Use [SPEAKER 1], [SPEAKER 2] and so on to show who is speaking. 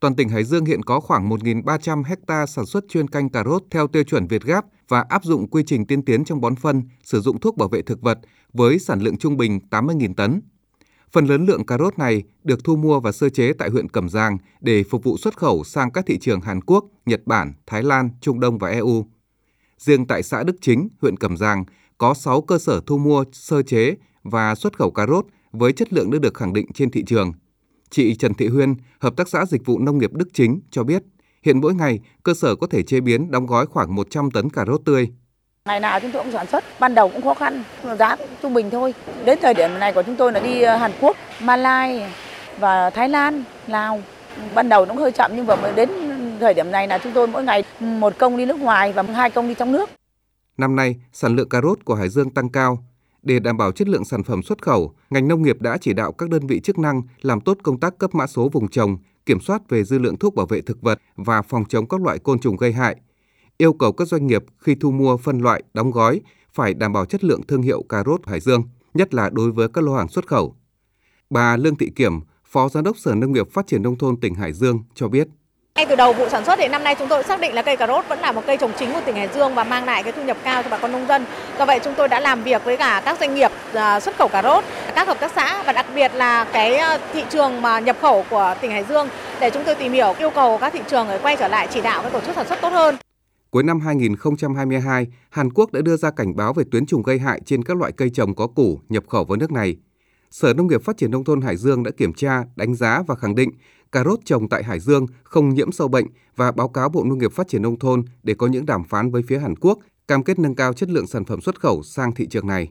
[SPEAKER 1] Toàn tỉnh Hải Dương hiện có khoảng 1.300 hecta sản xuất chuyên canh cà rốt theo tiêu chuẩn Việt Gáp và áp dụng quy trình tiên tiến trong bón phân, sử dụng thuốc bảo vệ thực vật với sản lượng trung bình 80.000 tấn. Phần lớn lượng cà rốt này được thu mua và sơ chế tại huyện Cẩm Giang để phục vụ xuất khẩu sang các thị trường Hàn Quốc, Nhật Bản, Thái Lan, Trung Đông và EU. Riêng tại xã Đức Chính, huyện Cẩm Giang có 6 cơ sở thu mua, sơ chế và xuất khẩu cà rốt với chất lượng đã được khẳng định trên thị trường. Chị Trần Thị Huyên, Hợp tác xã Dịch vụ Nông nghiệp Đức Chính cho biết, hiện mỗi ngày cơ sở có thể chế biến đóng gói khoảng 100 tấn cà rốt tươi.
[SPEAKER 2] Ngày nào chúng tôi cũng sản xuất, ban đầu cũng khó khăn, giá cũng trung bình thôi. Đến thời điểm này của chúng tôi là đi ờ, Hàn Quốc, Malai và Thái Lan, Lào. Ban đầu nó cũng hơi chậm nhưng mà đến thời điểm này là chúng tôi mỗi ngày một công đi nước ngoài và hai công đi trong nước.
[SPEAKER 1] Năm nay, sản lượng cà rốt của Hải Dương tăng cao. Để đảm bảo chất lượng sản phẩm xuất khẩu, ngành nông nghiệp đã chỉ đạo các đơn vị chức năng làm tốt công tác cấp mã số vùng trồng, kiểm soát về dư lượng thuốc bảo vệ thực vật và phòng chống các loại côn trùng gây hại. Yêu cầu các doanh nghiệp khi thu mua phân loại, đóng gói phải đảm bảo chất lượng thương hiệu cà rốt Hải Dương, nhất là đối với các lô hàng xuất khẩu. Bà Lương Thị Kiểm, Phó Giám đốc Sở Nông nghiệp Phát triển Nông thôn tỉnh Hải Dương cho biết.
[SPEAKER 3] Ngay từ đầu vụ sản xuất thì năm nay chúng tôi xác định là cây cà rốt vẫn là một cây trồng chính của tỉnh Hải Dương và mang lại cái thu nhập cao cho bà con nông dân. Do vậy chúng tôi đã làm việc với cả các doanh nghiệp à, xuất khẩu cà rốt, các hợp tác xã và đặc biệt là cái à, thị trường mà nhập khẩu của tỉnh Hải Dương để chúng tôi tìm hiểu yêu cầu các thị trường để quay trở lại chỉ đạo các tổ chức sản xuất tốt hơn.
[SPEAKER 1] Cuối năm 2022, Hàn Quốc đã đưa ra cảnh báo về tuyến trùng gây hại trên các loại cây trồng có củ nhập khẩu vào nước này. Sở Nông nghiệp Phát triển Nông thôn Hải Dương đã kiểm tra, đánh giá và khẳng định cà rốt trồng tại Hải Dương không nhiễm sâu bệnh và báo cáo Bộ Nông nghiệp Phát triển Nông thôn để có những đàm phán với phía Hàn Quốc cam kết nâng cao chất lượng sản phẩm xuất khẩu sang thị trường này.